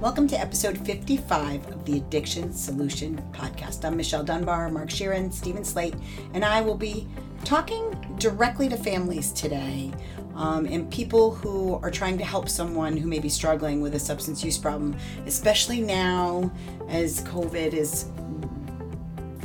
Welcome to episode 55 of the Addiction Solution Podcast. I'm Michelle Dunbar, Mark Scheeren, Steven Slate, and I will be talking directly to families today um, and people who are trying to help someone who may be struggling with a substance use problem, especially now as COVID is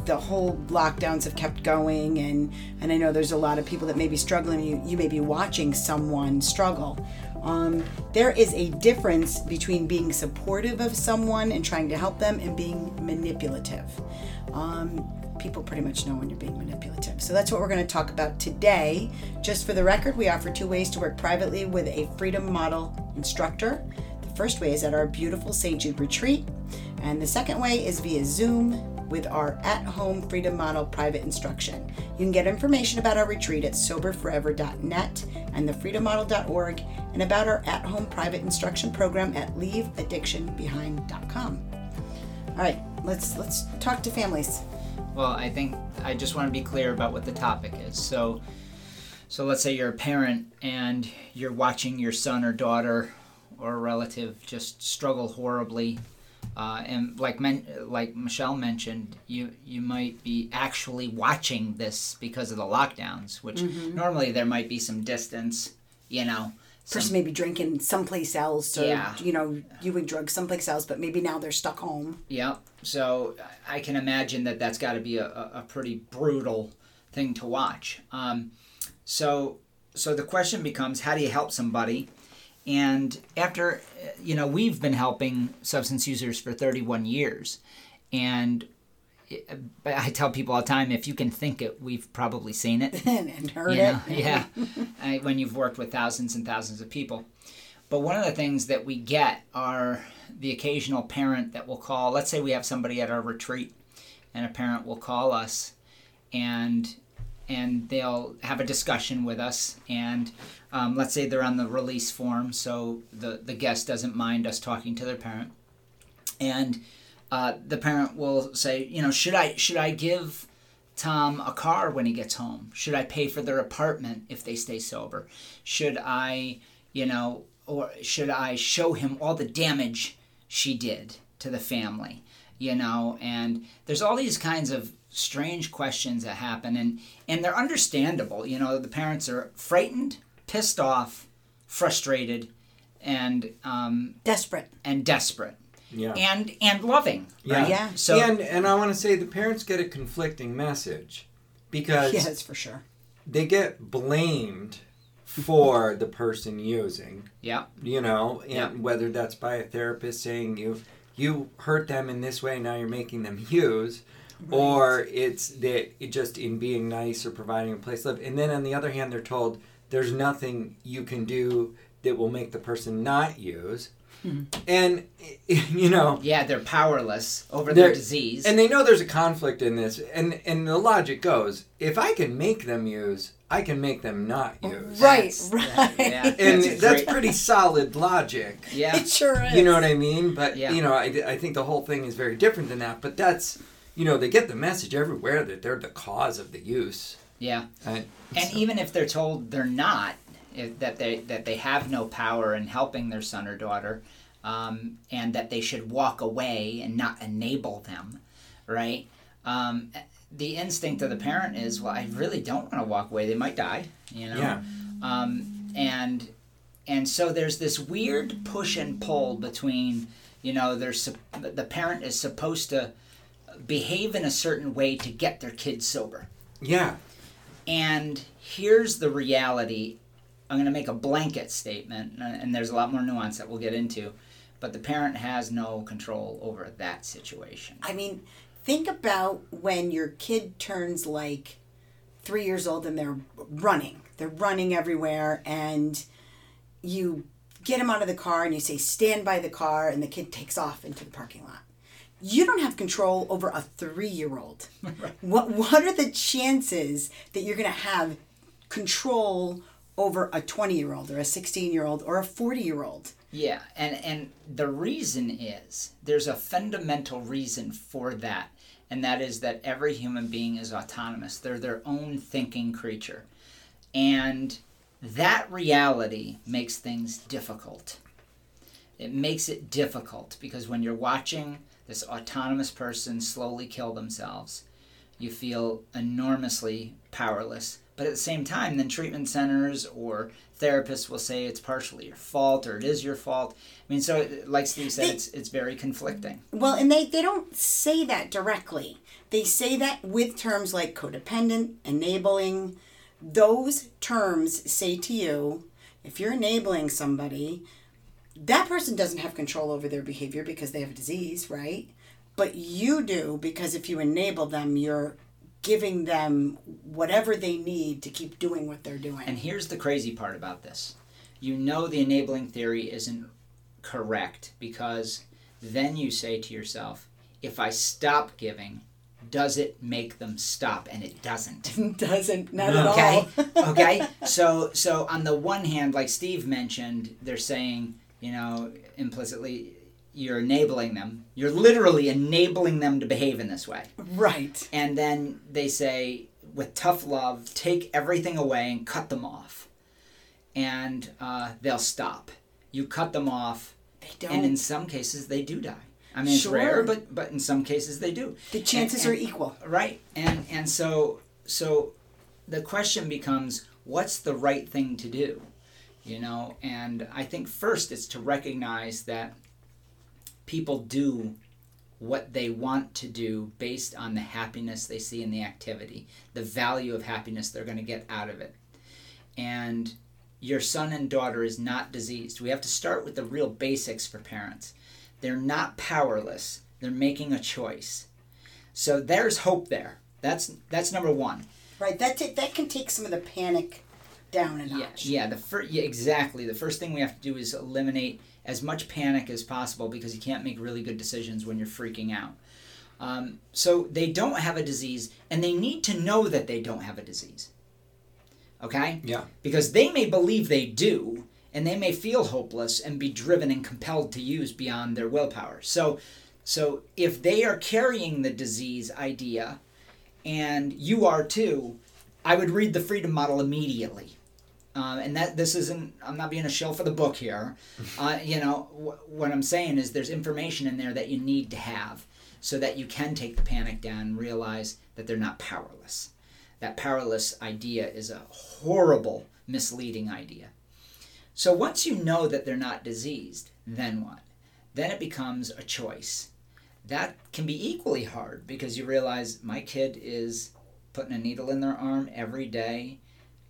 the whole lockdowns have kept going and and I know there's a lot of people that may be struggling you you may be watching someone struggle um, there is a difference between being supportive of someone and trying to help them and being manipulative. Um, people pretty much know when you're being manipulative. So that's what we're going to talk about today. Just for the record we offer two ways to work privately with a freedom model instructor. The first way is at our beautiful st jude retreat and the second way is via zoom with our at home Freedom Model private instruction. You can get information about our retreat at soberforever.net and thefreedommodel.org and about our at home private instruction program at leaveaddictionbehind.com. All right, let's let's talk to families. Well, I think I just want to be clear about what the topic is. So so let's say you're a parent and you're watching your son or daughter or relative just struggle horribly uh, and like men, like Michelle mentioned, you you might be actually watching this because of the lockdowns, which mm-hmm. normally there might be some distance, you know. Some, Person may be drinking someplace else, or yeah. you know, doing drugs someplace else, but maybe now they're stuck home. Yep. So I can imagine that that's got to be a, a pretty brutal thing to watch. Um, so so the question becomes, how do you help somebody? And after, you know, we've been helping substance users for 31 years. And eh, I tell people all the time, if you can think it, we've probably seen it and heard you know? it. yeah, when you've worked with thousands and thousands of people. But one of the things that we get are the occasional parent that will call. Let's say we have somebody at our retreat, and a parent will call us, and and they'll have a discussion with us. And um, let's say they're on the release form so the, the guest doesn't mind us talking to their parent. And uh, the parent will say you know should i should i give tom a car when he gets home? Should i pay for their apartment if they stay sober? Should i you know or should i show him all the damage she did to the family you know? And there's all these kinds of strange questions that happen and and they're understandable you know the parents are frightened pissed off frustrated and um, desperate. and desperate. Yeah. And and loving yeah. right? yeah. So and and i want to say the parents get a conflicting message because yes for sure. they get blamed for the person using yeah. you know and yeah. whether that's by a therapist saying you you hurt them in this way now you're making them use Right. Or it's that it just in being nice or providing a place to live. And then on the other hand, they're told there's nothing you can do that will make the person not use. Hmm. And you know, yeah, they're powerless over their disease, and they know there's a conflict in this. And and the logic goes: if I can make them use, I can make them not use. Right, that's, right. Yeah, and that's, that's pretty solid logic. Yeah, it sure is. You know what I mean? But yeah. you know, I, I think the whole thing is very different than that. But that's you know, they get the message everywhere that they're the cause of the use. Yeah. and so. even if they're told they're not, if, that they that they have no power in helping their son or daughter, um, and that they should walk away and not enable them, right? Um, the instinct of the parent is, well, I really don't want to walk away. They might die, you know. Yeah. Um, and and so there's this weird push and pull between, you know, there's the parent is supposed to behave in a certain way to get their kids sober. Yeah. And here's the reality. I'm going to make a blanket statement, and there's a lot more nuance that we'll get into, but the parent has no control over that situation. I mean, think about when your kid turns like three years old and they're running. They're running everywhere, and you get them out of the car and you say, Stand by the car, and the kid takes off into the parking lot you don't have control over a three year old. What what are the chances that you're gonna have control over a twenty year old or a sixteen year old or a forty year old? Yeah, and and the reason is there's a fundamental reason for that, and that is that every human being is autonomous. They're their own thinking creature. And that reality makes things difficult it makes it difficult because when you're watching this autonomous person slowly kill themselves, you feel enormously powerless. But at the same time, then treatment centers or therapists will say it's partially your fault or it is your fault. I mean, so like Steve said, They- it's it's very conflicting. Well, and they, they don't say that directly. They say that with terms like codependent, enabling. Those terms say to you, if you're enabling somebody, that person doesn't have control over their behavior because they have a disease, right? But you do because if you enable them, you're giving them whatever they need to keep doing what they're doing. And here's the crazy part about this. You know the enabling theory isn't correct because then you say to yourself, if I stop giving, does it make them stop? And it doesn't. doesn't not at all okay all. okay so so on the one hand like steve mentioned they're saying you know implicitly you're enabling them. You're literally enabling them to behave in this way. Right. and then they say with tough love take everything away and cut them off. And uh, they'll stop. You cut them off They don't. and in some cases they do die. I mean it's rare but but in some cases they do. The chances and- are equal. right. And and so so the question becomes what's the right thing to do you know and i think first it's to recognize that people do what they want to do based on the happiness they see in the activity the value of happiness they're going to get out of it and your son and daughter is not diseased we have to start with the real basics for parents they're not powerless they're making a choice so there's hope there. That's that's number one. Right. That ta- that can take some of the panic down a Yeah, notch. yeah. The fir- yeah, exactly. The first thing we have to do is eliminate as much panic as possible because you can't make really good decisions when you're freaking out. Um, so they don't have a disease, and they need to know that they don't have a disease. Okay. Yeah. Because they may believe they do, and they may feel hopeless and be driven and compelled to use beyond their willpower. So, so if they are carrying the disease idea, and you are too, I would read the freedom model immediately. Um, and that this isn't. I'm not being a shill for the book here. Uh, you know wh- what I'm saying is there's information in there that you need to have so that you can take the panic down and realize that they're not powerless. That powerless idea is a horrible, misleading idea. So once you know that they're not diseased, then what? Then it becomes a choice. That can be equally hard because you realize my kid is putting a needle in their arm every day,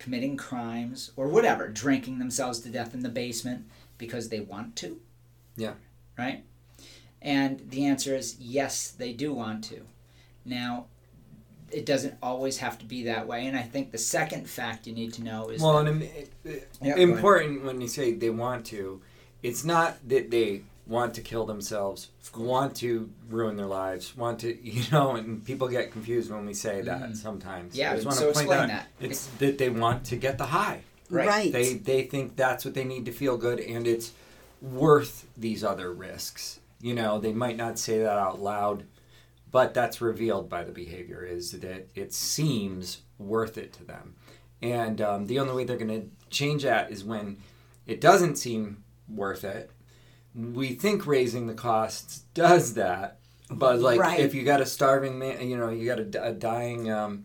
committing crimes or whatever, drinking themselves to death in the basement because they want to. Yeah. Right? And the answer is yes, they do want to. Now, it doesn't always have to be that way. And I think the second fact you need to know is Well, that, and it, it- Yeah, important when you say they want to, it's not that they want to kill themselves, want to ruin their lives, want to, you know, and people get confused when we say that Mhm. sometimes. Yeah, I just want so to point explain out, that. It's that they want to get the high. Right. Right. They they think that's what they need to feel good, and it's worth these other risks. You know, they might not say that out loud, but that's revealed by the behavior is that it seems worth it to them. And um, the only way they're going to change that is when it doesn't seem worth it. We think raising the costs does that, but like Right. if you got a starving man, you know, you got a, a dying, um,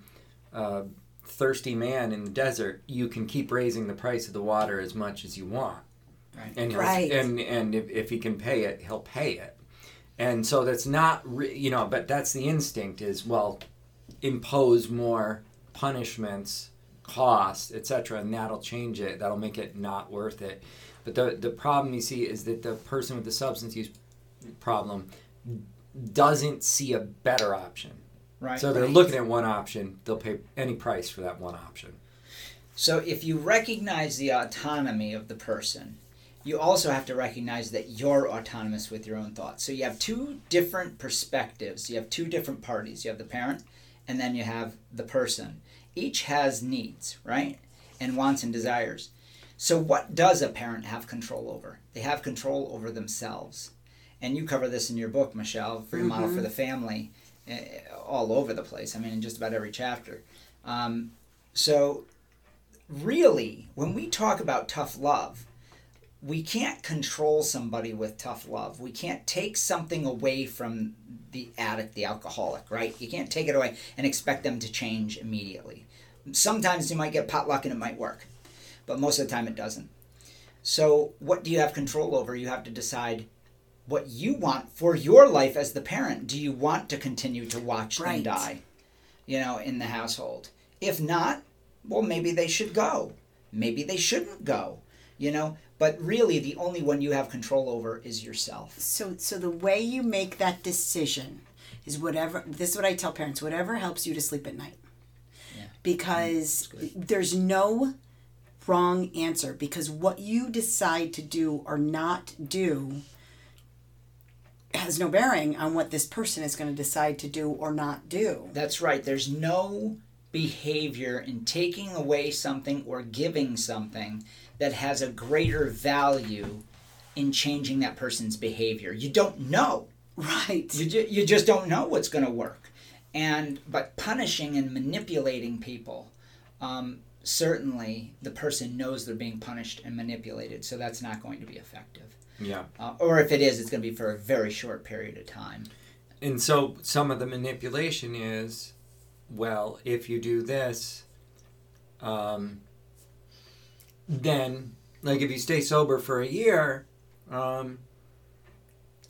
uh, thirsty man in the desert, you can keep raising the price of the water as much as you want Right. and Right. and and if, if he can pay it, he'll pay it. And so that's not re- you know, but that's the instinct is well, impose more punishments, costs, etc., and that'll change it. That'll make it not worth it. But the the problem you see is that the person with the substance use problem doesn't see a better option. Right. So they're Right. looking at one option. They'll pay any price for that one option. So if you recognize the autonomy of the person, you also have to recognize that you're autonomous with your own thoughts. So you have two different perspectives. You have two different parties. You have the parent and then you have the person. Each has needs, right? And wants and desires. So what does a parent have control over? They have control over themselves. And you cover this in your book, Michelle, Freedom Model for the Family, eh, all over the place. I mean, in just about every chapter. Um, so really, when we talk about tough love, we can't control somebody with tough love. We can't take something away from the addict, the alcoholic, right? You can't take it away and expect them to change immediately. Sometimes you might get potluck and it might work, but most of the time it doesn't. So, what do you have control over? You have to decide what you want for your life as the parent. Do you want to continue to watch Right. them die, you know, in the household? If not, well, maybe they should go. Maybe they shouldn't go, you know. But really, the only one you have control over is yourself. So, so the way you make that decision is whatever. This is what I tell parents: whatever helps you to sleep at night. Yeah. Mm, because there's no wrong answer. Because what you decide to do or not do has no bearing on what this person is going to decide to do or not do. That's right. There's no behavior in taking away something or giving something that has a greater value in changing that person's behavior. You don't know. Right. You, ju- you just don't know what's going to work. And but punishing and manipulating people, um, certainly the person knows they're being punished and manipulated, so that's not going to be effective. Yeah. Uh, or if it is, it's going to be for a very short period of time. And so some of the manipulation is, well, if you do this, um, then like if you stay sober for a year, um,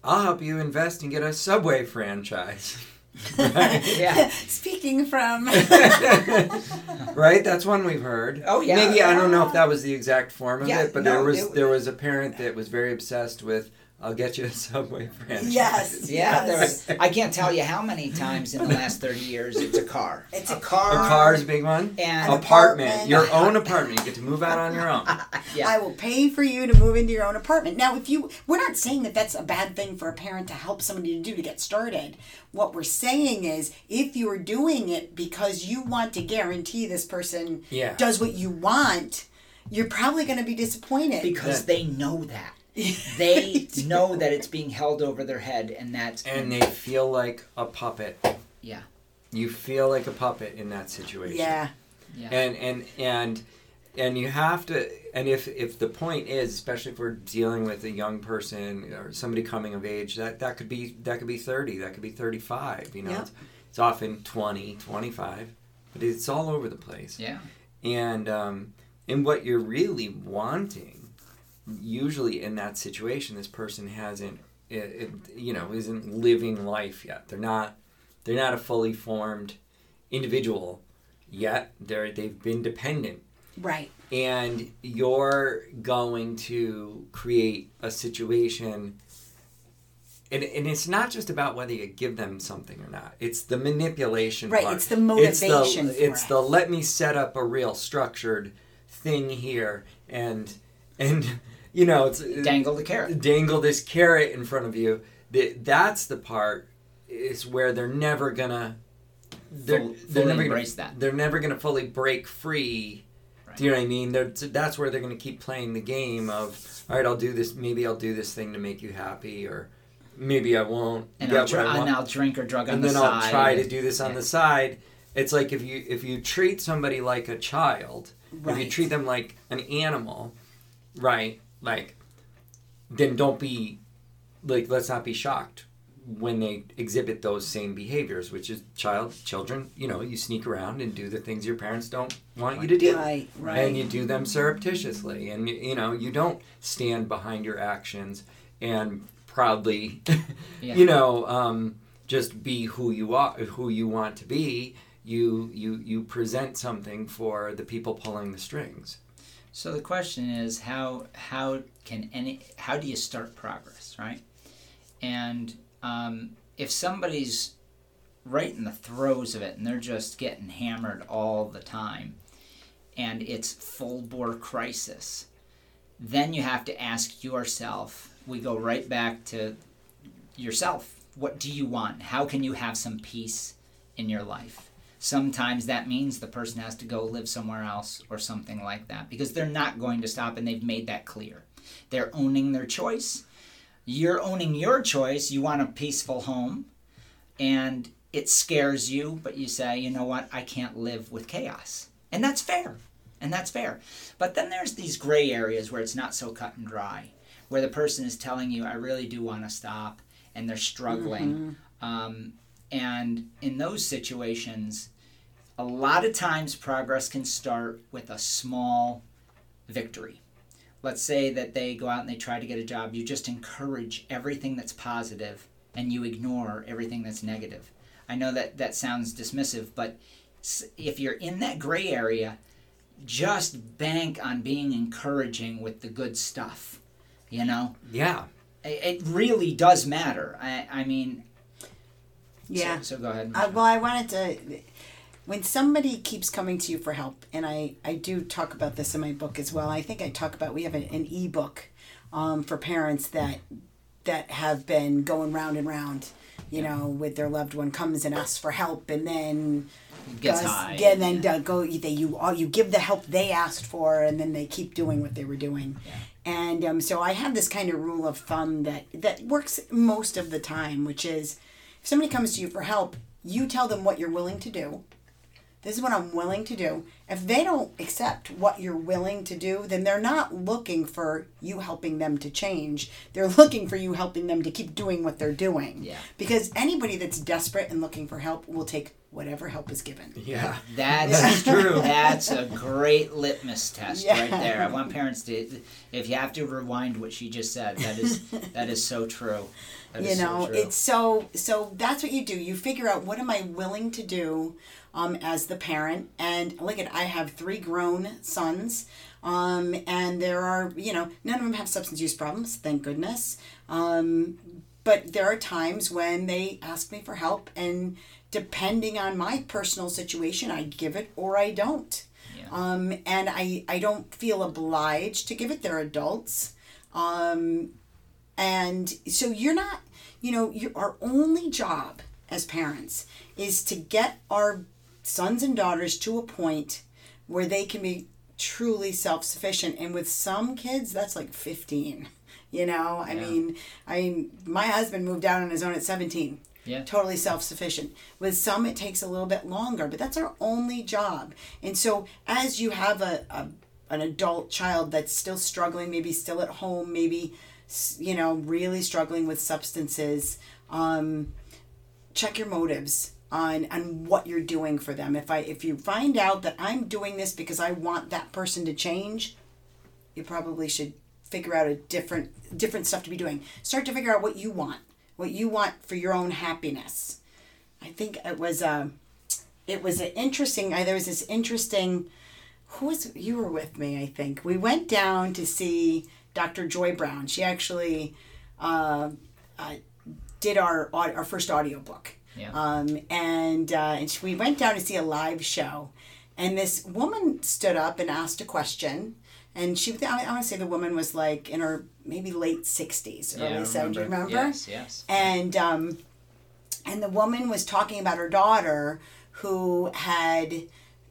I'll help you invest and get a Subway franchise. right? Yeah. Speaking from right? That's one we've heard. Oh, yeah. Maybe I don't know if that was the exact form of Yeah, it, but no, there was it- there was a parent that was very obsessed with I'll get you a Subway franchise. yes, Yeah, there was, I can't tell you how many times in the last 30 years it's a car. It's a car. A car's a big one. And apartment. apartment. Your own apartment. You get to move out on your own. Yeah. I will pay for you to move into your own apartment. Now, if you, we're not saying that that's a bad thing for a parent to help somebody to do to get started. What we're saying is, if you're doing it because you want to guarantee this person Yeah. does what you want, you're probably going to be disappointed. because they know that. They know that it's being held over their head and that's And they feel like a puppet. yeah. You feel like a puppet in that situation. yeah, Yeah. And and and and you have to and if if the point is especially if we're dealing with a young person or somebody coming of age that that could be that could be 30 that could be 35 you know Yeah. it's, it's often 20 25 but it's all over the place yeah. and um, and what you're really wanting usually in that situation this person hasn't it, it, you know isn't living life yet they're not they're not a fully formed individual yet they're they've been dependent right. and you're going to create a situation and, and it's not just about whether you give them something or not it's the manipulation Right, part. it's the motivation it's the, it's it. the let me set up a real structured thing here and and you know it's uh, Dangle the carrot. dangle this carrot in front of you that that's the part is where they're never gonna they're, Full- they're fully never embrace gonna, that. they're never gonna fully break free do you know what I mean? They're, that's where they're to keep playing the game of, all right, I'll do this. Maybe I'll do this thing to make you happy, or maybe I won't. And, I'll try, I and I'll drink or drug on and the then. I'll try to do this on yeah. the side. It's like if you if you treat somebody like a child, if you treat them like an animal, right? Like, then don't be like let's not be shocked when they exhibit those same behaviors, which is child children. You know, you sneak around and do the things your parents don't want you to do Right, right. and you do them surreptitiously and you, you know you don't stand behind your actions and proudly Yeah. you know um, just be who you are who you want to be you you you present something for the people pulling the strings So the question is how how can any how do you start progress, right? And um, if somebody's right in the throes of it and they're just getting hammered all the time, and it's full bore crisis, then you have to ask yourself. We go right back to yourself. What do you want? How can you have some peace in your life? Sometimes that means the person has to go live somewhere else or something like that because they're not going to stop and they've made that clear. They're owning their choice. You're owning your choice. You want a peaceful home and it scares you, but you say, you know what? I can't live with chaos. And that's fair. and that's fair. But then there's these gray areas where it's not so cut and dry, where the person is telling you, "I really do want to stop," and they're struggling. Um, and in those situations, a lot of times progress can start with a small victory. Let's say that they go out and they try to get a job. You just encourage everything that's positive and you ignore everything that's negative. I know that that sounds dismissive, but if you're in that gray area, just bank on being encouraging with the good stuff. You know, Yeah. it, really does matter. I, I mean, Yeah. So, so go ahead. Uh, well, I wanted to. When somebody keeps coming to you for help, and I, I do talk about this in my book as well. I think I talk about we have an, an ebook um, for parents that that have been going round and round, you know, with their loved one comes and asks for help, and then Gets goes- high. yeah, and then uh, go they you all you give the help they asked for, and then they keep doing what they were doing. Yeah. And um, so I have this kind of rule of thumb that that works most of the time, which is if somebody comes to you for help, you tell them what you're willing to do. This is what I'm willing to do. If they don't accept what you're willing to do, then they're not looking for you helping them to change. They're looking for you helping them to keep doing what they're doing. Yeah. Because anybody that's desperate and looking for help will take whatever help is given. Yeah. That's That's true. That's a great litmus test Yeah. right there. I want parents to, if you have to rewind what she just said, that is that is so true. That you is so know it's so so that's what you do. You figure out what am i willing to do um, as the parent. And look at i have three grown sons um, and there are you know none of them have substance use problems thank goodness. Um, but there are times when they ask me for help and depending on my personal situation i give it or i don't. Yeah. um, and I, I don't feel obliged to give it. They're adults. Um, and so you're not, you know, your our only job as parents is to get our sons and daughters to a point where they can be truly self-sufficient. And with some kids, that's like 15. You know, I Yeah. mean, I mean, my husband moved out on his own at 17 Yeah. totally self-sufficient with some it takes a little bit longer but that's our only job and so as you have a, a an adult child that's still struggling maybe still at home maybe you know really struggling with substances um, check your motives on on what you're doing for them. If i if you find out that i'm doing this because i want that person to change you probably should figure out a different different stuff to be doing. Start to figure out what you want what you want for your own happiness. I think it was a, it was an interesting I, there was this interesting who was you were with me i think. We went down to see dr joy browne she actually uh, uh, did our our first audiobook Yeah. um, and uh, and she- we went down to see a live show and this woman stood up and asked a question and she i, I want to say the woman was like in her maybe late 60s Yeah, I early 70s remember. remember Yes, yes. and um, and the woman was talking about her daughter who had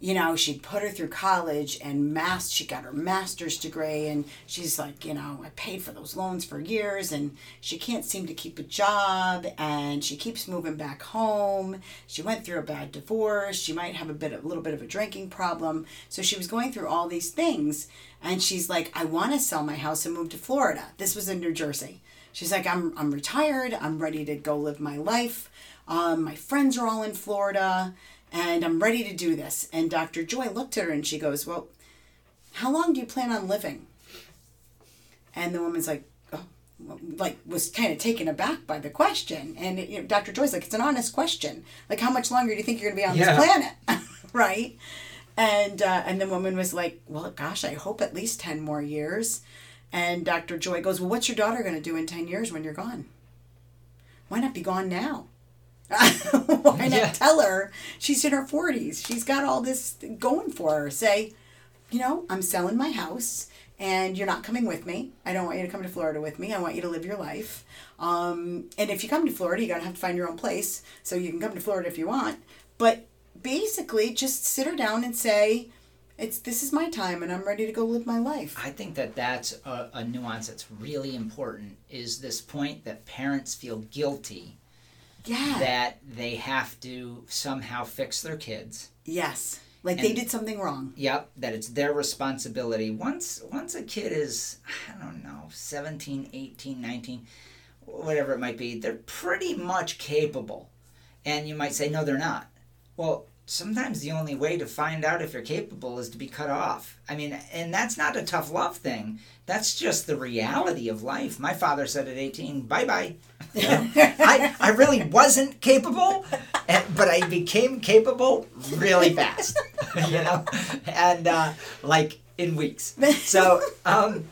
you know she'd put her through college and mass she got her master's degree and she's like you know i paid for those loans for years and she can't seem to keep a job and she keeps moving back home. She went through a bad divorce. She might have a bit a little bit of a drinking problem. So she was going through all these things and she's like i want to sell my house and move to florida. This was in new jersey. She's like, I'm, I'm retired. I'm ready to go live my life. Um, my friends are all in Florida and I'm ready to do this. And Dr. Joy looked at her and she goes, Well, how long do you plan on living? And the woman's like, oh, like was kind of taken aback by the question. And you know, Dr. Joy's like, it's an honest question. Like, how much longer do you think you're going to be on Yeah. this planet? right? And uh, and the woman was like, well, gosh, I hope at least ten more years. And Dr. Joy goes, well, what's your daughter going to do in ten years when you're gone? Why not be gone now? Why not Yeah. tell her she's in her forties? She's got all this going for her. Say, you know, I'm selling my house and you're not coming with me. I don't want you to come to Florida with me. I want you to live your life. Um, and if you come to Florida, you're going to have to find your own place. So you can come to Florida if you want. But basically, just sit her down and say, it's this is my time and I'm ready to go live my life. I think that that's a, a nuance that's really important. Is this point that parents feel guilty Yeah. that they have to somehow fix their kids, yes. Like they did something wrong. Yep, that it's their responsibility. Once once a kid is, I don't know, 17, 18, 19, whatever it might be, they're pretty much capable. And you might say, no, they're not. Well, sometimes the only way to find out if you're capable is to be cut off. I mean, and that's not a tough love thing. That's just the reality of life. My father said at 18, bye bye. I, I really wasn't capable, but I became capable really fast, you know, and uh, like in weeks. So, um,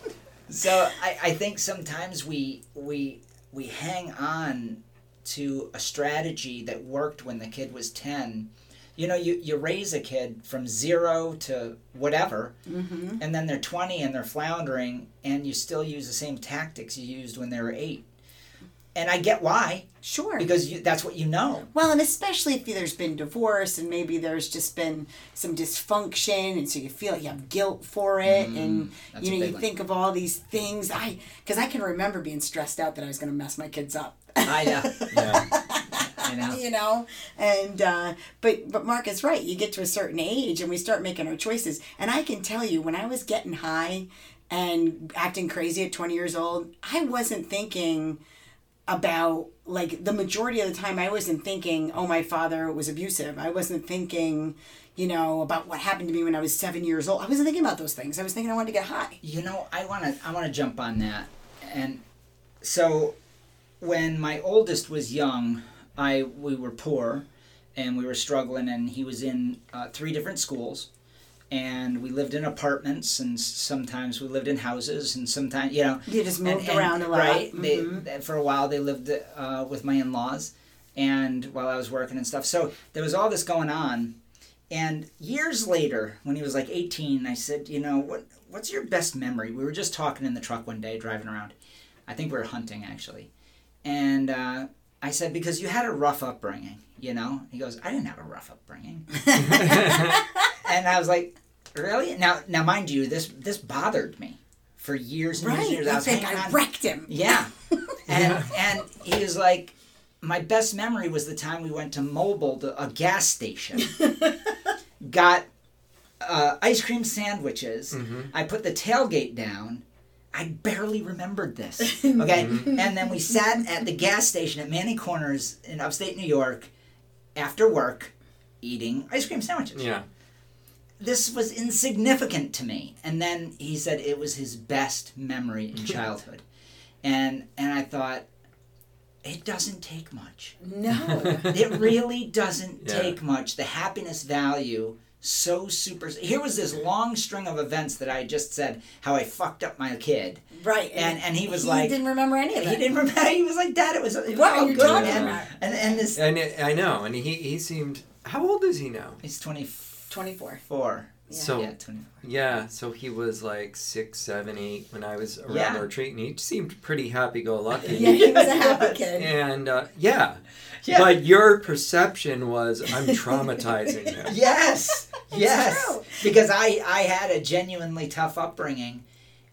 so I, I think sometimes we we we hang on to a strategy that worked when the kid was ten. You know, you, you raise a kid from zero to whatever, Mm-hmm. and then they're 20 and they're floundering, and you still use the same tactics you used when they were eight. And I get why, Sure. because you, that's what you know. Well, and especially if there's been divorce and maybe there's just been some dysfunction, and so you feel like you have guilt for it, and Mm, that's you know you one. think of all these things. I because I can remember being stressed out that I was going to mess my kids up. I know. Yeah. You know? you know? And uh, but but mark is right. You get to a certain age and we start making our choices. And i can tell you when i was getting high and acting crazy at 20 years old i wasn't thinking about like the majority of the time i wasn't thinking oh my father was abusive. I wasn't thinking you know about what happened to me when i was seven years old. I wasn't thinking about those things. I was thinking i wanted to get high. You know, I want to I want to jump on that. And so when my oldest was young, I we were poor and we were struggling and he was in uh, three different schools and we lived in apartments and sometimes we lived in houses and sometimes you know you just moved and- and- around a lot Right. Mhm. They, for a while, they lived uh, with my in-laws, and while I was working and stuff. So there was all this going on. And years later, when he was like 18, I said, you know, what what's your best memory? We were just talking in the truck one day, driving around. I think we were hunting actually, and uh, I said because you had a rough upbringing, you know. He goes, I didn't have a rough upbringing, and I was like, really? Now, now, mind you, this this bothered me for years and years right years. I i was think i on- wrecked him yeah. And and he was like, my best memory was the time we went to Mobil, to a gas station, got uh, ice cream sandwiches. I put the tailgate down. I barely remembered this. Okay, mm-hmm. and then we sat at the gas station at Manny Corners in upstate New York after work, eating ice cream sandwiches Yeah. this was insignificant to me. And then he said it was his best memory in childhood. and and I thought it doesn't take much. no It really doesn't Yeah. take much. The happiness value so super here was this long string of events that I just said how I fucked up my kid. right And- and he was he like- he didn't remember any of it He didn't remember he was like dad it was, it was What are all you good talking man. about? And and this And it, I know, and he he seemed. How old is he now? he's 24. 24 Yeah. So yeah, 24. yeah, so he was like six, seven, eight when I was around Yeah. the retreat, and he seemed pretty happy-go-lucky. yeah he was a happy kid And uh, yeah. Yeah. but your perception was I'm traumatizing him. Yes, yes. true. Because I I had a genuinely tough upbringing,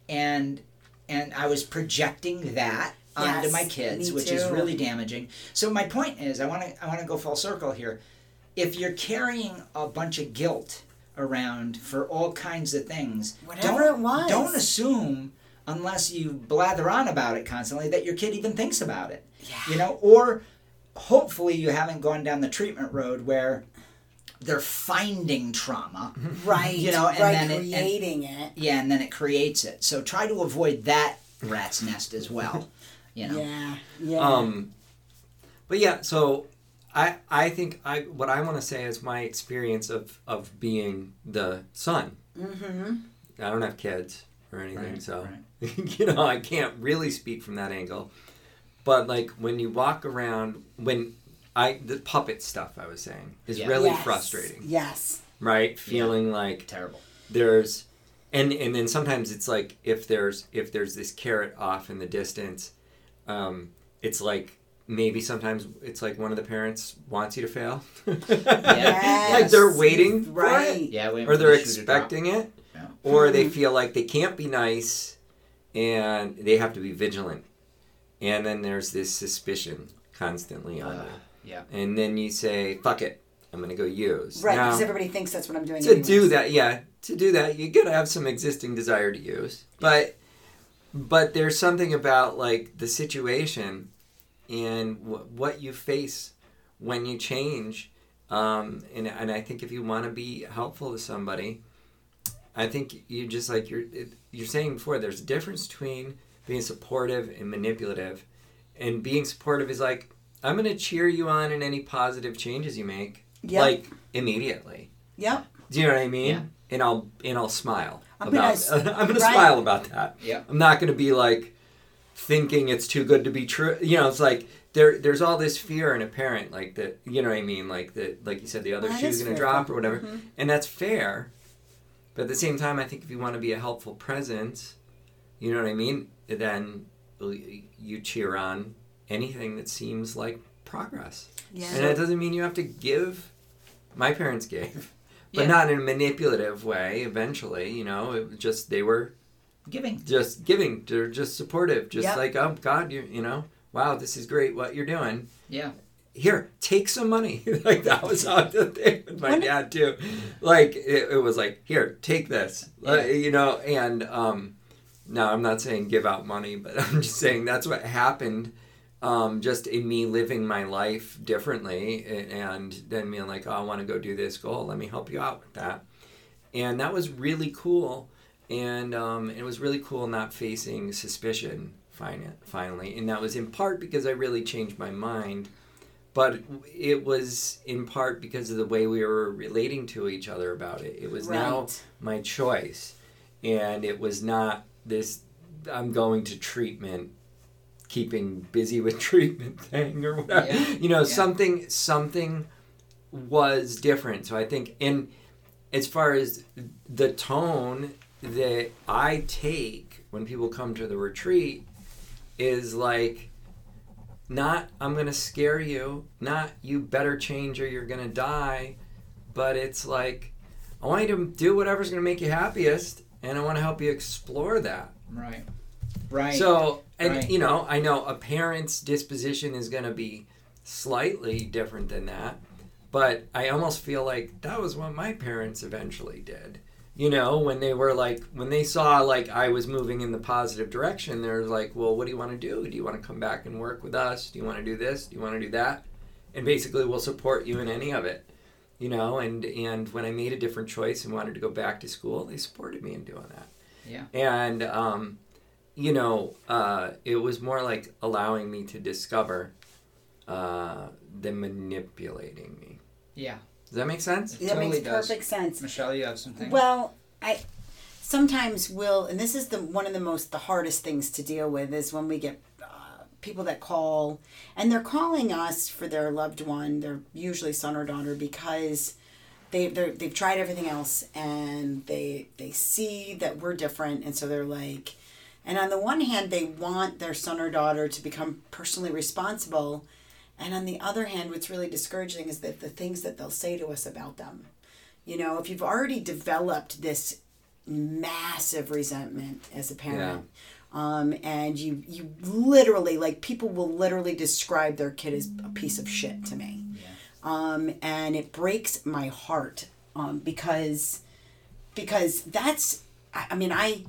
and and I was projecting that onto Yes, my kids, me which is really damaging. So my point is, I want to I want to go full circle here. If you're carrying a bunch of guilt around for all kinds of things, Whatever don't, it was. don't assume unless you blather on about it constantly that your kid even thinks about it. Yeah. You know, or hopefully you haven't gone down the treatment road where they're finding trauma. right You know, and right then it- and- creating it, Yeah, and then it creates it. So try to avoid that rat's nest as well. You know. yeah yeah Um, but yeah, so I I think I what I want to say is my experience of of being the son. mm-hmm I don't have kids or anything, Right, so you know I can't really speak from that angle. But like when you walk around, when I the puppet stuff I was saying is Yeah. really Yes. frustrating, yes right? Feeling like Terrible. there's and and then sometimes it's like if there's if there's this carrot off in the distance um it's like maybe sometimes it's like one of the parents wants you to fail yes. like they're Yes. waiting for it right Yeah, wait or they're the shoe to drop. expecting it Yeah. or they Mhm. feel like they can't be nice and they have to be vigilant and then there's this suspicion constantly on Uh, you yeah. and then you say fuck it I'm going to go use. Right, Now, because everybody thinks that's what I'm doing. to anyways. do that, yeah, to do that, you got to have some existing desire to use. But but there's something about like the situation and w- what you face when you change. Um, and and I think if you want to be helpful to somebody, I think you just like you're you're saying before. There's a difference between being supportive and manipulative, and being supportive is like I'm going to cheer you on in any positive changes you make, Yep. like immediately. Yep. Do you know what I mean? Yeah. And I'll and I'll smile I'm about. gonna s- I'm gonna right. smile about that. Yeah. I'm not gonna be like thinking it's too good to be true. You know, it's like there there's all this fear in a parent, like that. You know what I mean? Like that, like you said, the other That shoe's is gonna drop or whatever, Mhm. and that's fair. But at the same time, I think if you want to be a helpful presence, you know what I mean. Then you cheer on anything that seems like progress. Yeah. And that doesn't mean you have to give. My parents gave, but Yeah. not in a manipulative way. Eventually, you know, it was just they were Giving. just giving. They're just supportive. Just Yep. like, oh God, you you know, wow, this is great what you're doing. Yeah. Here, take some money. like that was how the thing with my When- dad too. Like it, it was like, here, take this. Yeah. you know, and um, no, I'm not saying give out money, but I'm just saying that's what happened um, just in me living my life differently a- and then being like, oh, I want to go do this goal. Let me help you out with that. And that was really cool. And um, it was really cool not facing suspicion finally. And that was in part because I really changed my mind. But it was in part because of the way we were relating to each other about it. It was now my choice. And it was not this, I'm going to treatment keeping busy with treatment thing or whatever. Yeah. You know, Yeah. something something was different. So I think and as far as the tone that I take when people come to the retreat is like not I'm going to scare you, not you better change or you're going to die, but it's like I want you to do whatever's going to make you happiest and I want to help you explore that. Right. Right. So, and Right. you know, I know a parent's disposition is going to be slightly different than that, but I almost feel like that was what my parents eventually did. You know, when they were like, when they saw like I was moving in the positive direction, they're like, well, what do you want to do? Do you want to come back and work with us? Do you want to do this? Do you want to do that? And basically, we'll support you in any of it. You know, and and when I made a different choice and wanted to go back to school, they supported me in doing that. Yeah. And um, you know, uh, it was more like allowing me to discover uh, than manipulating me. yeah. Does that make sense? That Totally makes does. perfect sense. Michelle, you have something. Well, I sometimes will, and this is the one of the most the hardest things to deal with is when we get uh, people that call, and they're calling us for their loved one. They're usually son or daughter because they they they've tried everything else and they they see that we're different, and so they're like. And on the one hand, they want their son or daughter to become personally responsible. And on the other hand, what's really discouraging is that the things that they'll say to us about them. You know, if you've already developed this massive resentment as a parent, um, and you you literally like people will literally describe their kid as a piece of shit to me, um, and it breaks my heart um, because because that's I, I mean I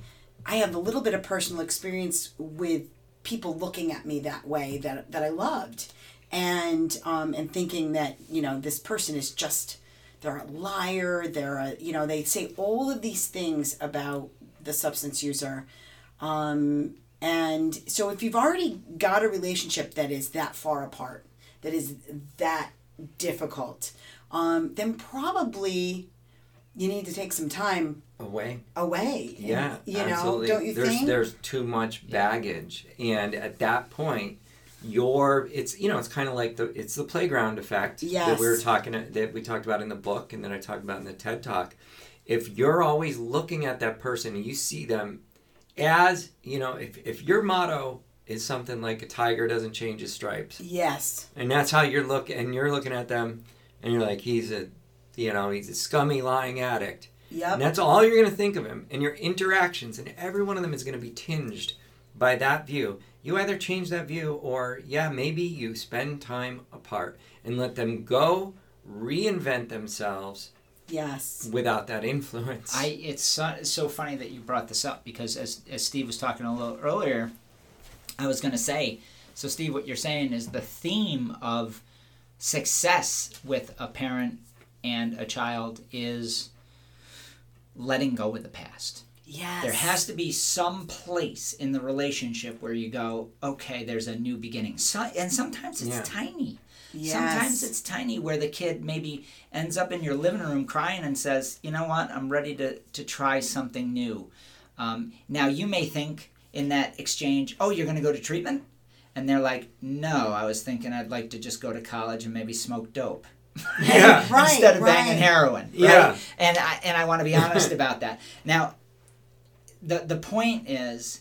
I have a little bit of personal experience with people looking at me that way that that I loved and um, and thinking that you know this person is just they're a liar they're a you know they say all of these things about the substance user um, and so if you've already got a relationship that is that far apart that is that difficult um, then probably you need to take some time Away. away and, Yeah, you absolutely. know don't you there's think there's too much baggage, and at that point, your it's you know it's kind of like the it's the playground effect that we were talking that we talked about in the book, and then I talked about in the TED talk. If you're always looking at that person and you see them as you know, if if your motto is something like a tiger doesn't change his stripes, yes and that's how you're look and you're looking at them, and you're like he's a you know he's a scummy lying addict. yeah And that's all you're going to think of him. And your interactions, and every one of them is going to be tinged by that view. You either change that view, or, yeah, maybe you spend time apart and let them go reinvent themselves Yes. without that influence. I it's so, it's so funny that you brought this up because as as Steve was talking a little earlier, I was going to say, so Steve, what you're saying is the theme of success with a parent and a child is letting go of the past. Yes. There has to be some place in the relationship where you go, okay, there's a new beginning. So, and sometimes it's Yeah. tiny. Yes. Sometimes it's tiny where the kid maybe ends up in your living room crying and says, you know what, I'm ready to, to try something new. Um, now, you may think in that exchange, oh, you're going to go to treatment? And they're like, no, I was thinking I'd like to just go to college and maybe smoke dope. Yeah. Right, Instead of banging heroin. Right? Yeah. And I, and I want to be honest about that. Now, the, the point is,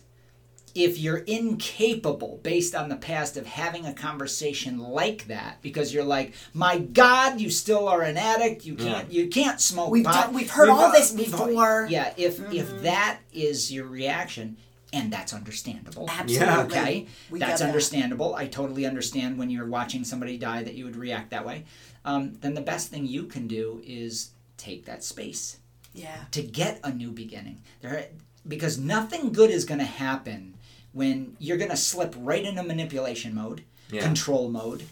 if you're incapable based on the past of having a conversation like that because you're like my god you still are an addict you can't you can't smoke We've pot. done- we've heard all this we've- before. yeah if if that is your reaction and that's understandable Absolutely. okay We that's get that. understandable i totally understand when you're watching somebody die that you would react that way um, then the best thing you can do is take that space Yeah. to get a new beginning. There, because nothing good is going to happen when you're going to slip right into manipulation mode, Yeah. control mode,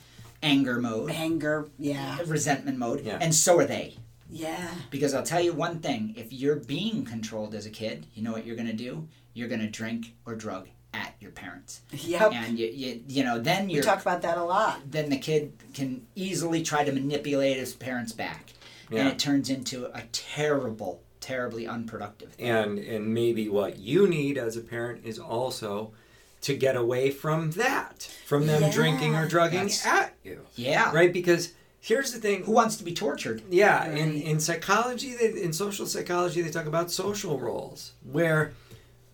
anger mode, Anger. Yeah. resentment mode, Yeah. and so are they. Yeah. Because I'll tell you one thing: if you're being controlled as a kid, you know what you're going to do? You're going to drink or drug at your parents, Yep. and you, you, you know then you're talk about that a lot. then the kid can easily try to manipulate his parents back, and it turns into a terrible, terribly unproductive. thing. and and maybe what you need as a parent is also to get away from that from them Yeah. drinking or drugging That's- at you Yeah. right because here's the thing Who wants to be tortured? yeah in, Right. in psychology they, in social psychology they talk about social roles where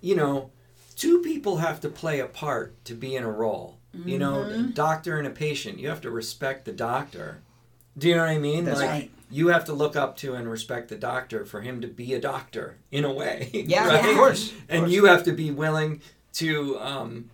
you know two people have to play a part to be in a role you know a mm-hmm. doctor and a patient you have to respect the doctor do you know what i mean That's like right. You have to look up to and respect the doctor for him to be a doctor in a way Yeah, right? of course. of and course. you have to be willing to um,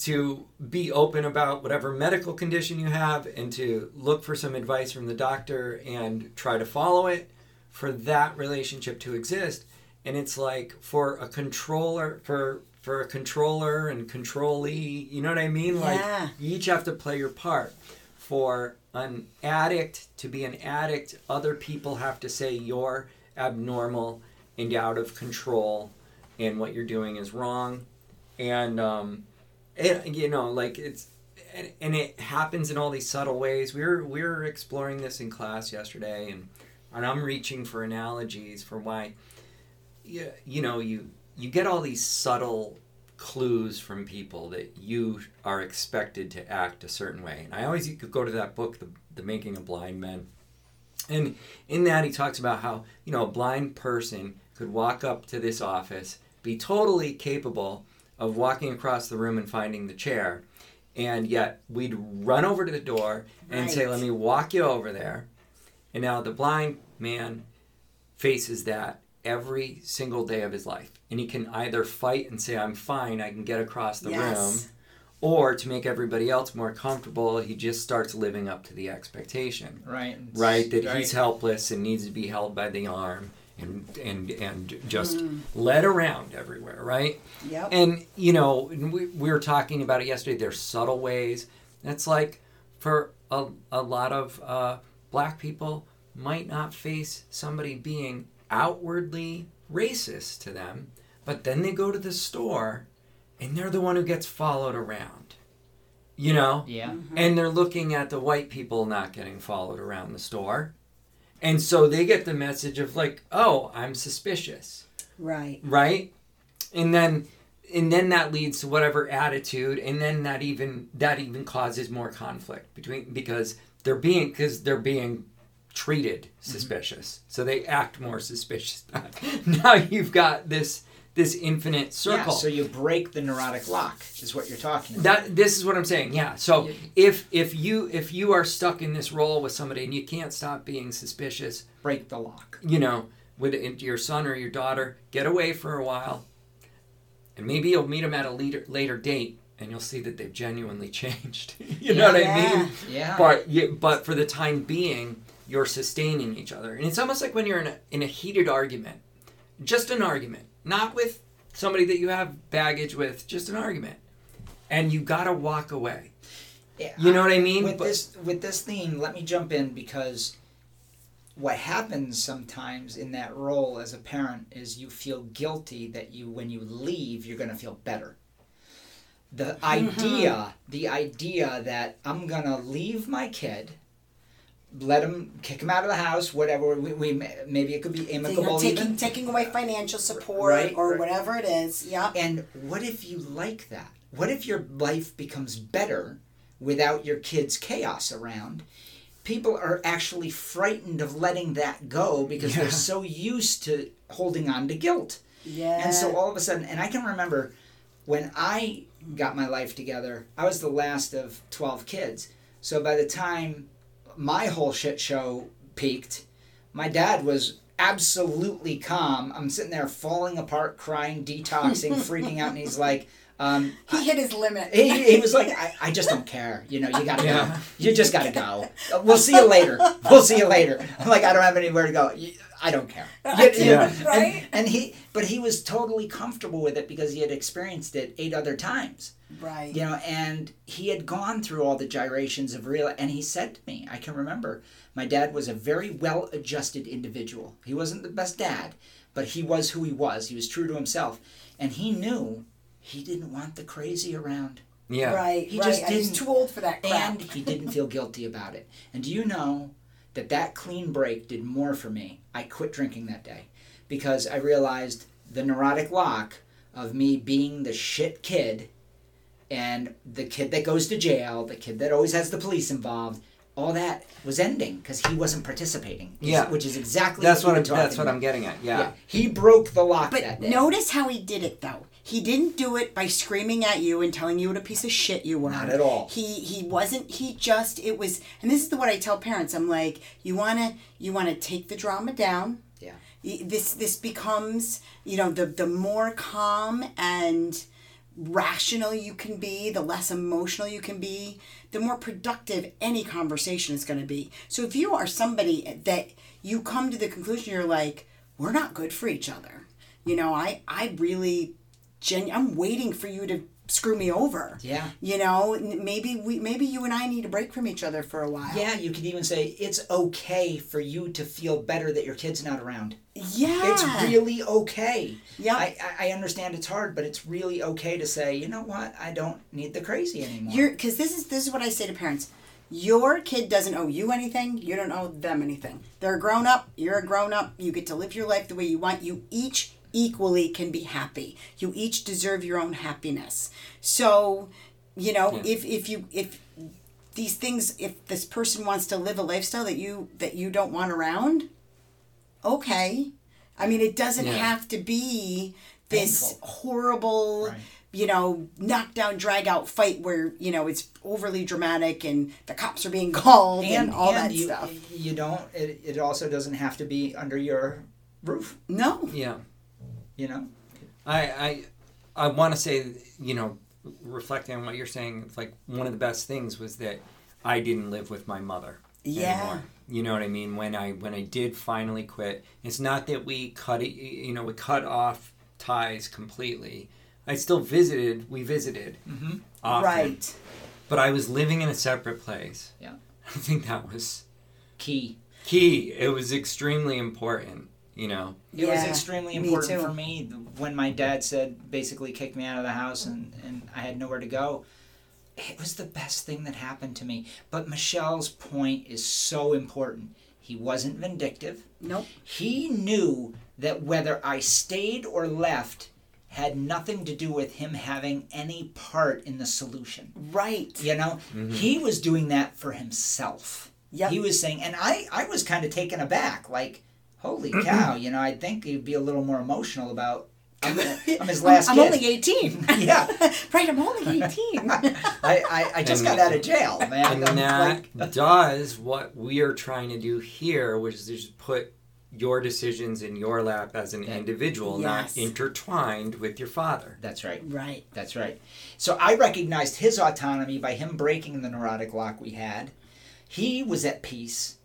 to be open about whatever medical condition you have and to look for some advice from the doctor and try to follow it for that relationship to exist and it's like for a controller for for a controller and controlee you know what i mean like Yeah. you each have to play your part for an addict to be an addict other people have to say you're abnormal and out of control and what you're doing is wrong. And um it, you know like it's and, it happens in all these subtle ways. We were we were exploring this in class yesterday and and i'm reaching for analogies for why you, you know you you get all these subtle clues from people that you are expected to act a certain way and i always go to that book the, the making of blind men and in that, he talks about how, you know, a blind person could walk up to this office, be totally capable of walking across the room and finding the chair. And yet, we'd run over to the door and say, let me walk you over there. And now the blind man faces that every single day of his life. And he can either fight and say, I'm fine, I can get across the Yes. room. Or to make everybody else more comfortable, he just starts living up to the expectation Right. right that Right. he's helpless and needs to be held by the arm and and and just led around everywhere right Yep. and you know we, we were talking about it yesterday there's subtle ways that's like for a, a lot of uh, black people might not face somebody being outwardly racist to them but then they go to the store and they're the one who gets followed around you know Yeah. Mm-hmm. and they're looking at the white people not getting followed around the store. And so they get the message of like, "Oh, I'm suspicious." Right. Right? And then and then that leads to whatever attitude and then that even that even causes more conflict between because they're being cuz they're being treated mm-hmm. suspicious. So they act more suspicious. now you've got this this infinite circle. Yeah, so you break the neurotic lock, is what you're talking about. That this is what I'm saying. Yeah. So Yeah. if if you if you are stuck in this role with somebody and you can't stop being suspicious, break the lock. you know, with your son or your daughter, get away for a while, and maybe you'll meet them at a later later date, and you'll see that they've genuinely changed. you know what I mean? Yeah. But but for the time being, you're sustaining each other. And it's almost like when you're in a, in a heated argument, just an argument, not with somebody that you have baggage with, just an argument. And you got to walk away. Yeah, You know what I mean? with But- this with this theme, let me jump in because what happens sometimes in that role as a parent is you feel guilty that you when you leave you're going to feel better. The mm-hmm. idea, the idea that I'm going to leave my kid, let him kick him out of the house, whatever. We, we maybe it could be So amicable taking even. taking away financial support Right, or right. whatever it is. Yep. And what if you like that? What if your life becomes better without your kids' chaos around? People are actually frightened of letting that go because Yeah. they're so used to holding on to guilt. Yeah. And so all of a sudden, and I can remember when I got my life together, I was the last of 12 kids. So by the time my whole shit show peaked, my dad was absolutely calm. I'm sitting there falling apart, crying, detoxing, freaking out, and he's like, um, he hit his limit. he, he was like, I, I just don't care. You know, you gotta go. You just gotta go. We'll see you later. We'll see you later. I'm like, I don't have anywhere to go. You- I don't care. You- you- Yeah. Right? And, and he, but he was totally comfortable with it because he had experienced it eight other times. right. You know, and he had gone through all the gyrations of real. And he said to me, I can remember, my dad was a very well-adjusted individual. He wasn't the best dad, but he was who he was. He was true to himself, and he knew he didn't want the crazy around. yeah. Right. He right. just and he's didn't- too old for that crap. And he didn't feel guilty about it. And do you know that that clean break did more for me? I quit drinking that day because I realized the neurotic lock of me being the shit kid and the kid that goes to jail, the kid that always has the police involved. All that was ending because he wasn't participating. Yeah. which is exactly That's what, what I'm, talking that's what I'm getting at. Yeah. He broke the lock But that day. notice how he did it though. He didn't do it by screaming at you and telling you what a piece of shit you were. Not at all. He he wasn't. He just it was. And this is the what I tell parents. I'm like, you wanna you wanna take the drama down. Yeah. This this becomes you know the the more calm and rational you can be, the less emotional you can be, the more productive any conversation is going to be. So if you are somebody that you come to the conclusion you're like, we're not good for each other. You know, I I really genu- I'm waiting for you to screw me over. Yeah. You know, maybe we maybe you and I need a break from each other for a while. Yeah, you could even say it's okay for you to feel better that your kid's not around. Yeah. It's really okay. Yeah. I, I I understand it's hard, but it's really okay to say, you know what, I don't need the crazy anymore. You're because this is this is what I say to parents. Your kid doesn't owe you anything. You don't owe them anything. They're a grown up. You're a grown up. You get to live your life the way you want. You each equally can be happy. You each deserve your own happiness. So, you know, Yeah. if if you if these things if this person wants to live a lifestyle that you that you don't want around, okay. I mean, it doesn't Yeah. have to be this Painful. horrible Right. you know, knockdown, drag out fight where, you know, it's overly dramatic and the cops are being called and, all that you, stuff. You don't. It, it also doesn't have to be under your roof. No. Yeah. You know. I I I want to say, you know, reflecting on what you're saying, it's like one of the best things was that I didn't live with my mother Yeah. anymore. You know what I mean? When I when I did finally quit, it's not that we cut it. You know, we cut off ties completely. I still visited. We visited Mm-hmm. often, Right. But I was living in a separate place. Yeah. I think that was Key. key. It was extremely important. You know. It was extremely important too. for me when my dad said basically kicked me out of the house and, and I had nowhere to go. It was the best thing that happened to me. But Michelle's point is so important. He wasn't vindictive. Nope. He knew that whether I stayed or left had nothing to do with him having any part in the solution. Right. You know, mm-hmm. he was doing that for himself. yeah He was saying, and I, I was kind of taken aback, like, holy cow, you know, I'd think he'd be a little more emotional about. I'm, I'm his last I'm kid. only 18. Yeah. right, I'm only 18. I, I, I just And- got out of jail, man. and I'm that like, does what we are trying to do here, which is just put your decisions in your lap as an Yeah. individual, Yes. not intertwined with your father. That's right. right. That's right. So I recognized his autonomy by him breaking the neurotic lock we had. He was at peace.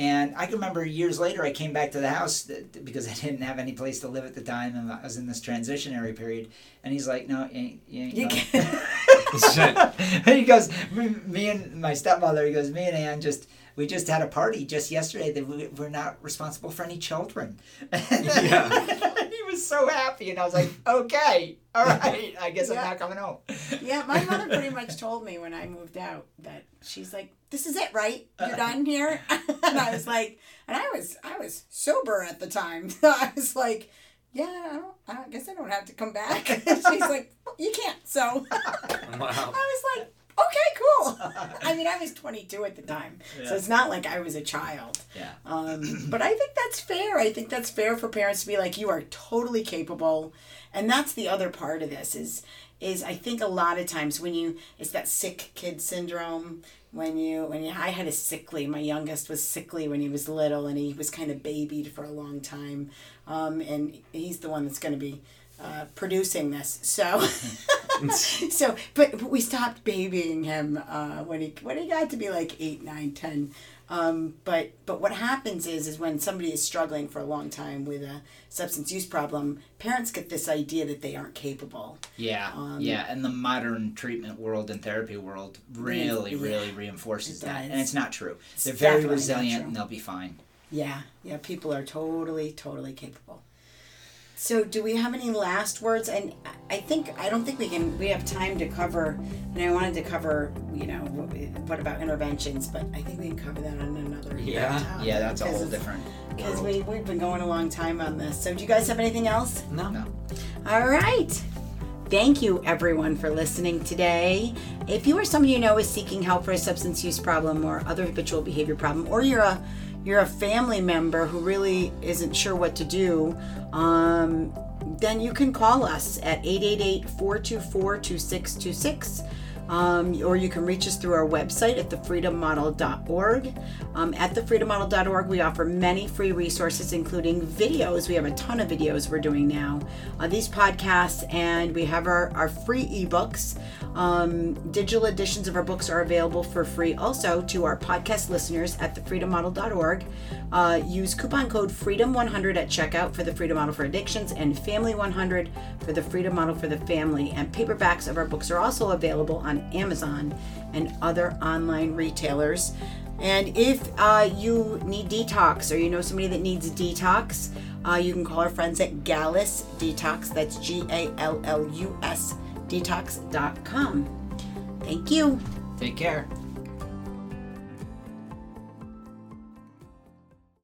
And I can remember years later, I came back to the house that, because I didn't have any place to live at the time, and I was in this transitionary period. And he's like, "No, you ain't, you ain't You can't- he goes, me, me and my stepmother. He goes, me and Ann just we just had a party just yesterday that we, we're not responsible for any children. Yeah. he was so happy, and I was like, okay, all right, I guess Yeah. I'm not coming home. Yeah, my mother pretty much told me when I moved out that she's like, "This is it, right? You're uh-uh. done here." and I was like, and I was I was sober at the time. I was like, "Yeah, I don't. I guess I don't have to come back." she's like, "You can't." So I was like, "Okay, cool." I mean, I was 22 at the time, so it's not like I was a child. Yeah. Um, but I think that's fair. I think that's fair for parents to be like, you are totally capable, and that's the other part of this is is I think a lot of times when you it's that sick kid syndrome when you when you I had a sickly my youngest was sickly when he was little and he was kind of babied for a long time, um, and he's the one that's going to be. Uh, producing this, so so but, but we stopped babying him uh, when he when he got to be like eight, nine, ten. Um, but but what happens is is when somebody is struggling for a long time with a substance use problem, parents get this idea that they aren't capable. Yeah, Um, yeah, and the modern treatment world and therapy world really, Yeah. really reinforces that, and it's not true. It's They're very resilient, and they'll be fine. Yeah, yeah, people are totally totally capable. So, do we have any last words? And I think I don't think we can. We have time to cover. And I wanted to cover, you know, what, what about interventions? But I think we can cover that on another. Yeah. topic Yeah, that's a whole different. Because we we've been going a long time on this. So, do you guys have anything else? No. No. All right. Thank you, everyone, for listening today. If you or somebody you know is seeking help for a substance use problem or other habitual behavior problem, or you're a you're a family member who really isn't sure what to do, um, then you can call us at 888-424-2626. Um, or you can reach us through our website at thefreedommodel.org. Um, at thefreedommodel.org, we offer many free resources, including videos. We have a ton of videos we're doing now, uh, these podcasts, and we have our, our free ebooks. Um, digital editions of our books are available for free also to our podcast listeners at thefreedommodel.org. Uh, use coupon code FREEDOM100 at checkout for the Freedom Model for Addictions and Family100 for the Freedom Model for the Family. And paperbacks of our books are also available on Amazon and other online retailers. And if uh, you need detox or you know somebody that needs detox, uh, you can call our friends at Gallus Detox. That's G A L L U S detox.com. Thank you. Take care.